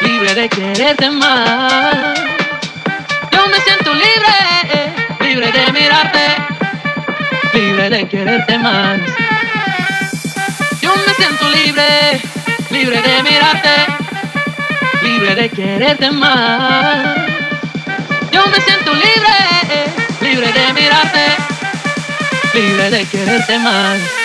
libre de quererte más. Yo me siento libre, libre de mirarte, libre de quererte más. Yo me siento libre, libre de mirarte, libre de quererte más. Yo me siento libre, libre de mirarte, libre de quererte más.